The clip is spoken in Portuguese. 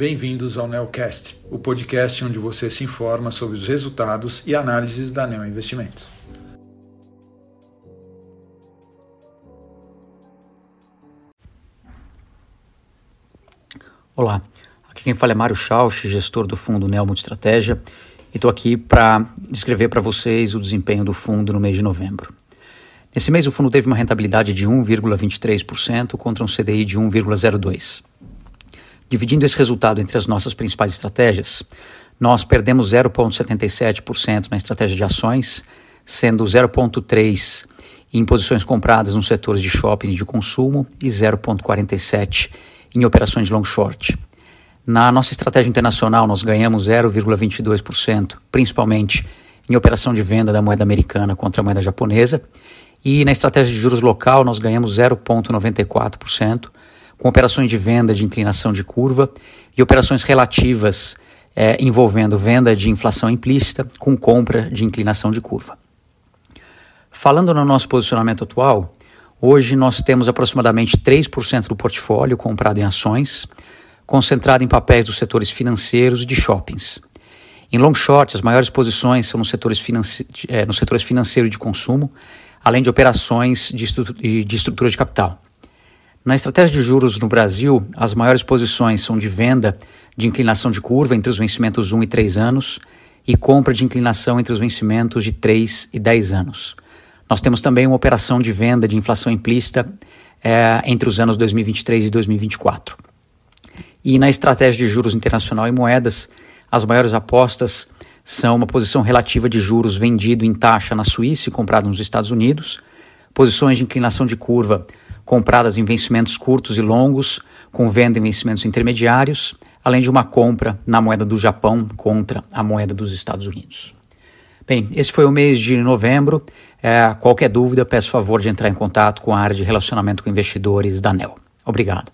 bem-vindos ao Neocast, o podcast onde você se informa sobre os resultados e análises da Neo Investimentos. Olá, aqui quem fala é Mário Schausch, gestor do fundo Neo Multistratégia, e estou aqui para descrever para vocês o desempenho do fundo no mês de novembro. Nesse mês, o fundo teve uma rentabilidade de 1,23% contra um CDI de 1,02%. Dividindo esse resultado entre as nossas principais estratégias, nós perdemos 0,77% na estratégia de ações, sendo 0,3% em posições compradas nos setores de shopping e de consumo e 0,47% em operações long short. Na nossa estratégia internacional, nós ganhamos 0,22%, principalmente em operação de venda da moeda americana contra a moeda japonesa, e na estratégia de juros local, nós ganhamos 0,94%, com operações de venda de inclinação de curva e operações relativas é, envolvendo venda de inflação implícita com compra de inclinação de curva. Falando no nosso posicionamento atual, hoje nós temos aproximadamente 3% do portfólio comprado em ações, concentrado em papéis dos setores financeiros e de shoppings. Em long short, as maiores posições são nos setores, financi é, nos setores financeiro e de consumo, além de operações de, de estrutura de capital. Na estratégia de juros no Brasil, as maiores posições são de venda de inclinação de curva entre os vencimentos 1 e 3 anos e compra de inclinação entre os vencimentos de 3 e 10 anos. Nós temos também uma operação de venda de inflação implícita é, entre os anos 2023 e 2024. E na estratégia de juros internacional e moedas, as maiores apostas são uma posição relativa de juros vendido em taxa na Suíça e comprado nos Estados Unidos, posições de inclinação de curva compradas em vencimentos curtos e longos, com venda em vencimentos intermediários, além de uma compra na moeda do Japão contra a moeda dos Estados Unidos. Bem, esse foi o mês de novembro. É, qualquer dúvida, peço favor de entrar em contato com a área de relacionamento com investidores da ANEL. Obrigado.